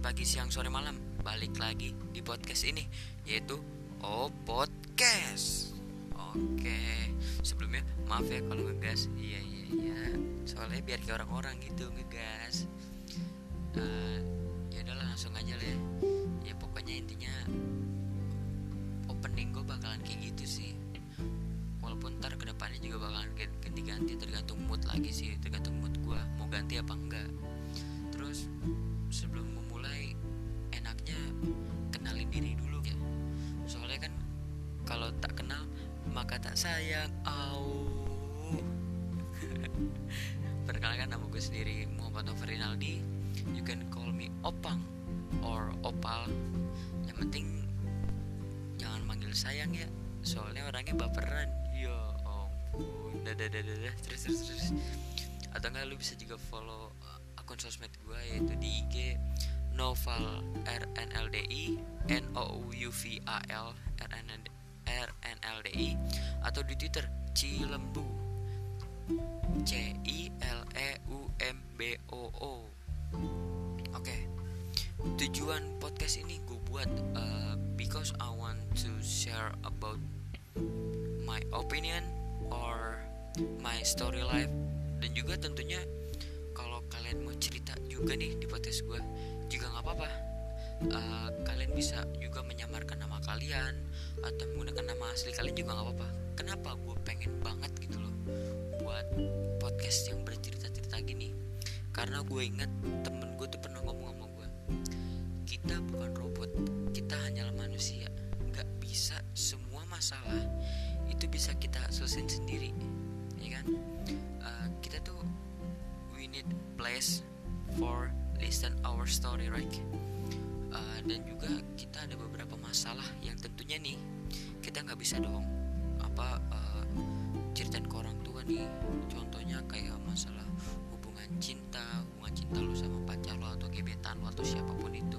pagi, siang, sore, malam. Balik lagi di podcast ini Yaitu Oh Podcast. Oke. Sebelumnya maaf ya kalau ngegas. Iya iya iya. Soalnya biar kayak orang-orang gitu ngegas. Uh, Ya udahlah langsung aja lah ya. Ya pokoknya intinya Opening gue bakalan kayak gitu sih. Walaupun ntar ke depannya juga bakalan ganti-ganti Tergantung mood lagi sih Tergantung mood gue Mau ganti apa enggak. Terus sebelum enaknya diri dulu. Ya. Soalnya kan kalau tak kenal maka tak sayang. Au. Perkenalkan nama gue sendiri Muhammad Rinaldi. You can call me Opang or Opal. Yang penting jangan manggil sayang ya. Soalnya orangnya baperan. Ya ampun. Dadah dadah dadah. Terus terus terus. Atau enggak lu bisa juga follow akun sosmed gue yaitu di IG Noval R N L D I N O U V A L R N R N L D I atau di Twitter Cilembu C I L E U M B O O Oke okay. Tujuan podcast ini gue buat uh, because I want to share about my opinion or my story life dan juga tentunya kalian mau cerita juga nih di podcast gue nggak apa-apa. Uh, kalian bisa juga menyamarkan nama kalian atau menggunakan nama asli kalian juga nggak apa-apa. Kenapa gue pengen banget gitu loh buat podcast yang bercerita-cerita gini? Karena gue inget temen gue tuh pernah ngomong sama gue kita bukan robot kita hanyalah manusia. Nggak bisa semua masalah itu bisa kita selesaiin sendiri. Ya kan? Uh, kita tuh need place for listen our story right? Uh, dan juga kita ada beberapa masalah yang tentunya nih kita nggak bisa dong apa uh, ceritain ke orang tua nih. Contohnya kayak masalah hubungan cinta hubungan cinta lu sama pacar lo atau gebetan lo atau siapa pun itu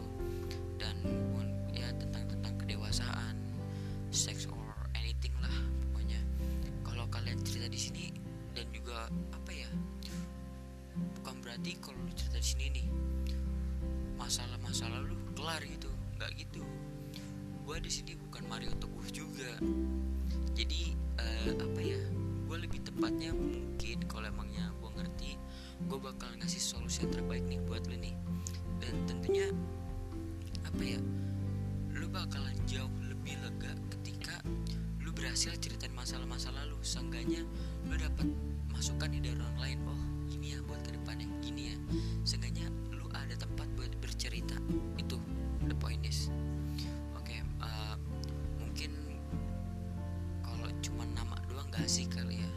berarti kalau lu cerita di sini nih masalah-masalah lu kelar gitu nggak gitu. Gue di sini bukan Mario Teguh juga. Jadi uh, apa ya gue lebih tepatnya mungkin kalau emangnya gue ngerti gue bakal ngasih solusi yang terbaik nih buat lu nih. Dan tentunya apa ya lu bakalan jauh lebih lega ketika lu berhasil ceritain masalah-masalah lu. Seenggaknya lu dapat masukan dari orang lain oh gini ya buat ke depannya gini ya. Seenggaknya lu ada tempat buat bercerita. Itu the point is. Oke okay, uh, mungkin kalau cuma nama doang gak sih kali ya.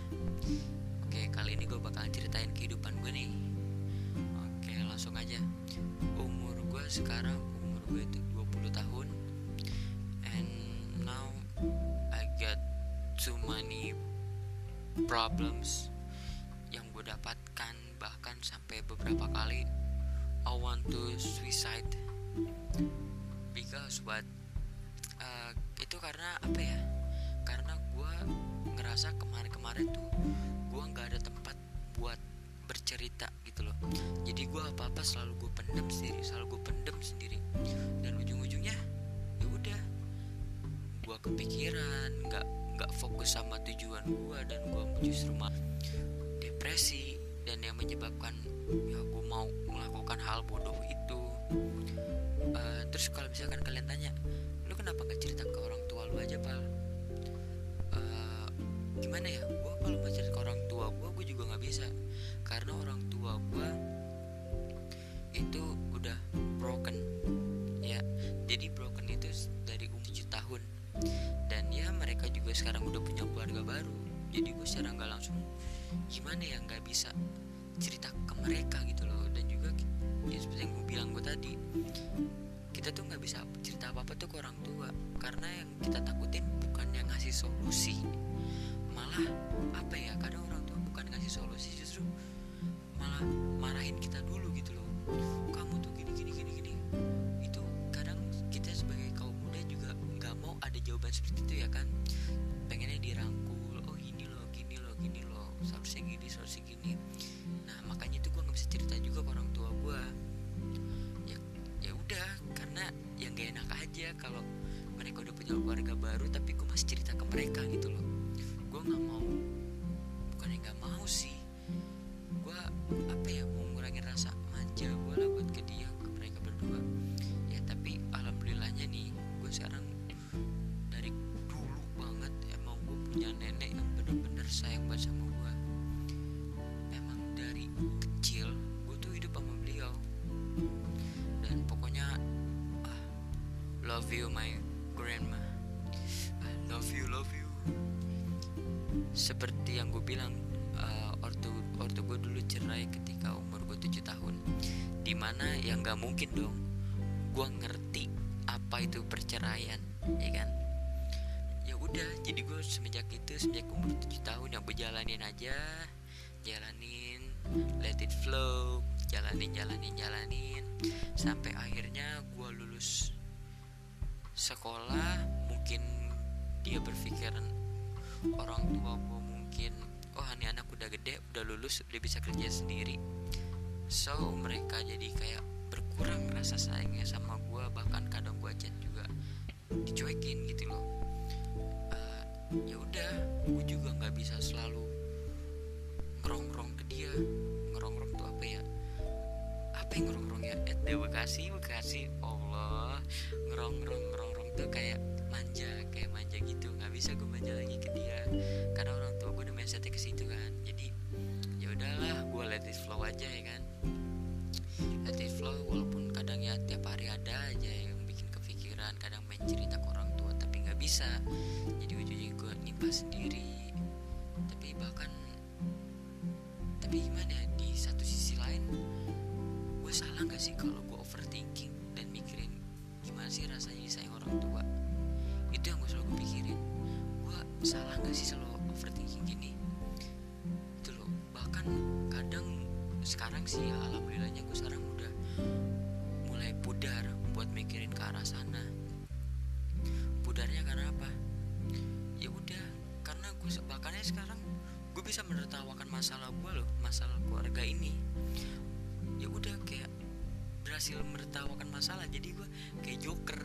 Oke okay, kali ini gue bakalan ceritain kehidupan gue nih. Oke okay, langsung aja. Umur gue sekarang umur gue itu 20 tahun. And now I got too many problems yang gue bahkan beberapa kali I want to suicide? Because what uh, itu karena apa ya? Karena gue ngerasa kemarin-kemarin tuh gue nggak ada tempat buat bercerita gitu loh. Jadi gue apa-apa selalu gue pendem sendiri selalu gue pendem sendiri. Dan ujung-ujungnya ya udah gue kepikiran nggak nggak fokus sama tujuan gue dan gue justru malah depresi dan yang menyebabkan mau melakukan hal bodoh itu. Uh, terus kalau misalkan kalian tanya lu kenapa gak cerita ke orang tua lu aja pal? Uh, gimana ya? Gue kalau mau cerita ke orang tua gue gue juga nggak bisa. Karena orang tua gue itu udah broken ya. Jadi broken itu dari umur 7 tahun. Dan ya mereka juga sekarang udah punya keluarga baru. Jadi gue secara nggak langsung gimana ya nggak bisa cerita ke mereka gitu loh. Dan juga ya seperti yang gue bilang gue tadi kita tuh nggak bisa cerita apa apa tuh ke orang tua. Karena yang kita takutin bukan yang ngasih solusi malah apa ya kadang orang tua bukan ngasih solusi justru malah marahin kita dulu gitu loh. Kamu tuh gini gini gini gini. Itu kadang kita sebagai kaum muda juga nggak mau ada jawaban seperti itu ya kan. Pengennya dirangkul oh gini loh gini loh gini loh. Seharusnya gini seharusnya gini nah makanya itu gue nggak bisa cerita juga ke orang tua gue ya ya udah gak enak aja kalau mereka udah punya keluarga baru tapi gue masih cerita ke mereka gitu loh. Gue nggak mau bukan yang nggak mau sih. Gue apa ya you my grandma. I love you love you. Seperti yang gue bilang uh, ortu ortu gue dulu cerai ketika umur gue 7 tahun. Di mana yang nggak mungkin dong gue ngerti apa itu perceraian ya kan? Ya udah jadi gue semenjak itu semenjak umur 7 tahun yang gue jalanin aja. Jalanin let it flow. Jalanin jalanin jalanin. Sampai akhirnya gue lulus sekolah mungkin dia berpikiran orang tua gue mungkin oh ini anak udah gede udah lulus udah bisa kerja sendiri. So mereka jadi kayak berkurang rasa sayangnya sama gue bahkan kadang gue chat juga dicuekin gitu loh. Uh, ya udah gue juga nggak bisa selalu ngerongrong ke dia. Ngerongrong tuh apa ya? Apa yang ngerongrong ya? The Bekasi Bekasi Allah ngerongrong salah nggak sih kalau gue overthinking dan mikirin gimana sih rasanya disayang orang tua? Itu yang gue selalu gue pikirin. Gue salah nggak sih selalu overthinking gini? Itu loh. Bahkan kadang sekarang sih ya, alhamdulillahnya gue sekarang udah mulai pudar buat mikirin ke arah sana. Pudarnya karena apa? Ya udah karena gue bahkannya sekarang gue bisa menertawakan masalah gue loh masalah keluarga ini ya udah kayak berhasil menertawakan masalah. Jadi gue kayak joker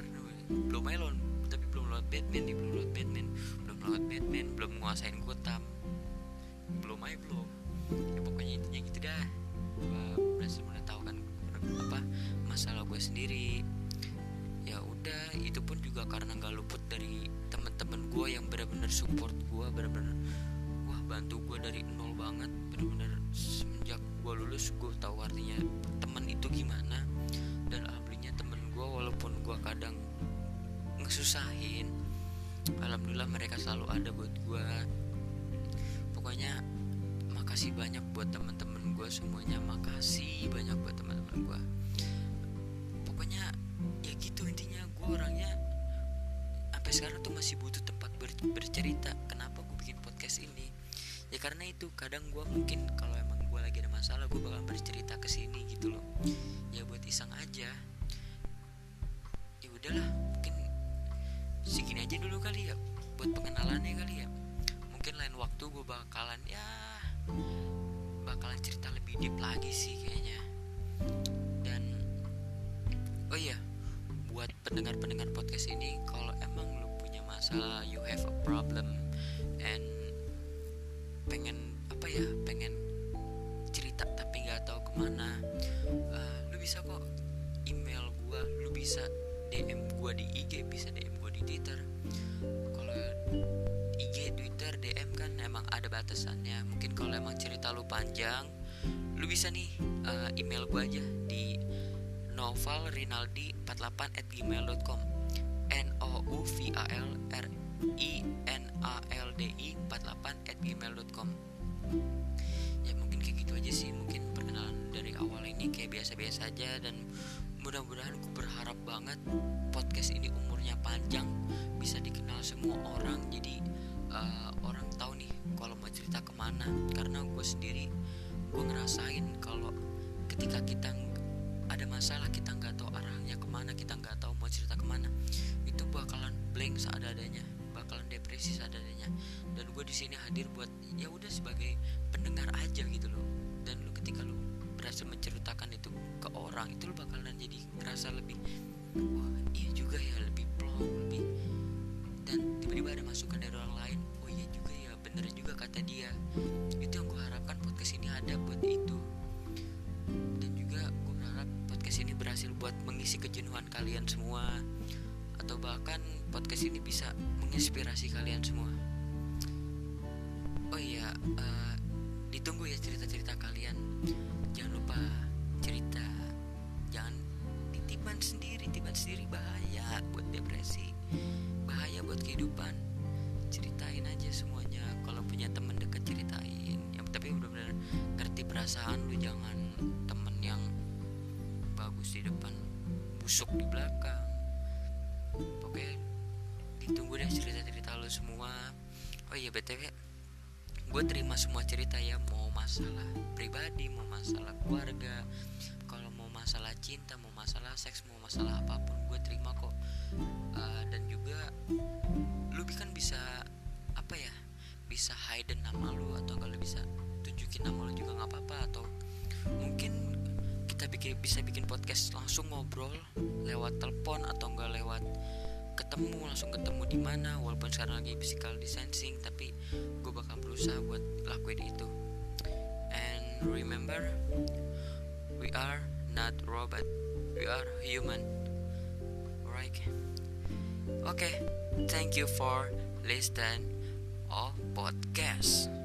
belum melon tapi belum lewat Batman nih belum lewat Batman belum lewat Batman belum nguasain Gotham. Belum aja belum. Ya pokoknya intinya gitu dah. Gue berhasil menertawakan apa masalah gue sendiri. Ya udah itu pun juga karena nggak luput dari teman-teman gue yang benar-benar support gue benar-benar wah bantu gue dari nol banget benar-benar semenjak gue lulus gue tahu artinya teman itu gimana. Dan alhamdulillah temen gue walaupun gue kadang ngesusahin alhamdulillah mereka selalu ada buat gue pokoknya makasih banyak buat teman-teman gue semuanya. Makasih banyak buat teman-teman gue pokoknya ya gitu intinya. Gue orangnya sampai sekarang tuh masih butuh tempat ber bercerita kenapa gue bikin podcast ini. Ya karena itu kadang gue mungkin kalau gue lagi ada masalah gue bakal bercerita ke sini gitu loh. Ya buat iseng aja. Ya udahlah mungkin segini aja dulu kali ya buat pengenalannya kali ya. Mungkin lain waktu gue bakalan ya bakalan cerita lebih deep lagi sih kayaknya. Dan oh iya buat pendengar-pendengar podcast ini kalau emang lu punya masalah you have a problem and pengen apa ya ke mana uh, lu bisa kok email gua lu bisa DM gua di IG bisa DM gua di Twitter. Kalau IG Twitter DM kan emang ada batasannya. Mungkin kalau emang cerita lu panjang lu bisa nih uh, email gua aja di novalrinaldi48 at gmail.com n o u v a l r i n a l d i 48 at gmail.com gitu aja sih mungkin perkenalan dari awal ini kayak biasa-biasa aja. Dan mudah-mudahan aku berharap banget podcast ini umurnya panjang bisa dikenal semua orang. Jadi uh, orang tahu nih kalau mau cerita ke mana. Karena gue sendiri gue ngerasain kalau ketika kita ada masalah kita nggak tahu arahnya ke mana kita nggak tahu mau cerita ke mana itu bakalan blank seadanya depresi seadanya. Dan gue di sini hadir buat ya udah sebagai pendengar aja gitu loh. Dan lu ketika lu berhasil menceritakan itu ke orang itu lu bakalan jadi ngerasa lebih wah iya juga ya lebih plong lebih dan tiba-tiba ada masukan dari orang lain oh iya juga ya bener juga kata dia. Itu yang gue harapkan podcast ini ada buat itu. Dan juga gue berharap podcast ini berhasil buat mengisi kejenuhan kalian semua atau bahkan podcast ini bisa menginspirasi kalian semua? Oh iya uh, ditunggu ya cerita-cerita kalian. Jangan lupa cerita. Jangan titipan sendiri titipan sendiri bahaya buat depresi bahaya buat kehidupan. Ceritain aja semuanya kalau punya temen deket ceritain. Ya tapi benar-benar ngerti perasaan lu jangan temen yang bagus di depan busuk di belakang iya btw gue terima semua cerita ya mau masalah pribadi mau masalah keluarga kalau mau masalah cinta mau masalah seks mau masalah apa pun gue terima kok. Uh, dan juga lu kan bisa apa ya bisa hide nama lu atau kalau bisa tunjukin nama lu juga nggak apa-apa atau mungkin kita bikin bisa bikin podcast langsung ngobrol lewat telepon atau enggak lewat ketemu langsung ketemu di mana. Walaupun sekarang lagi physical distancing tapi gue bakal berusaha buat lakuin itu. And remember we are not robot we are human. Right okay thank you for listening of podcast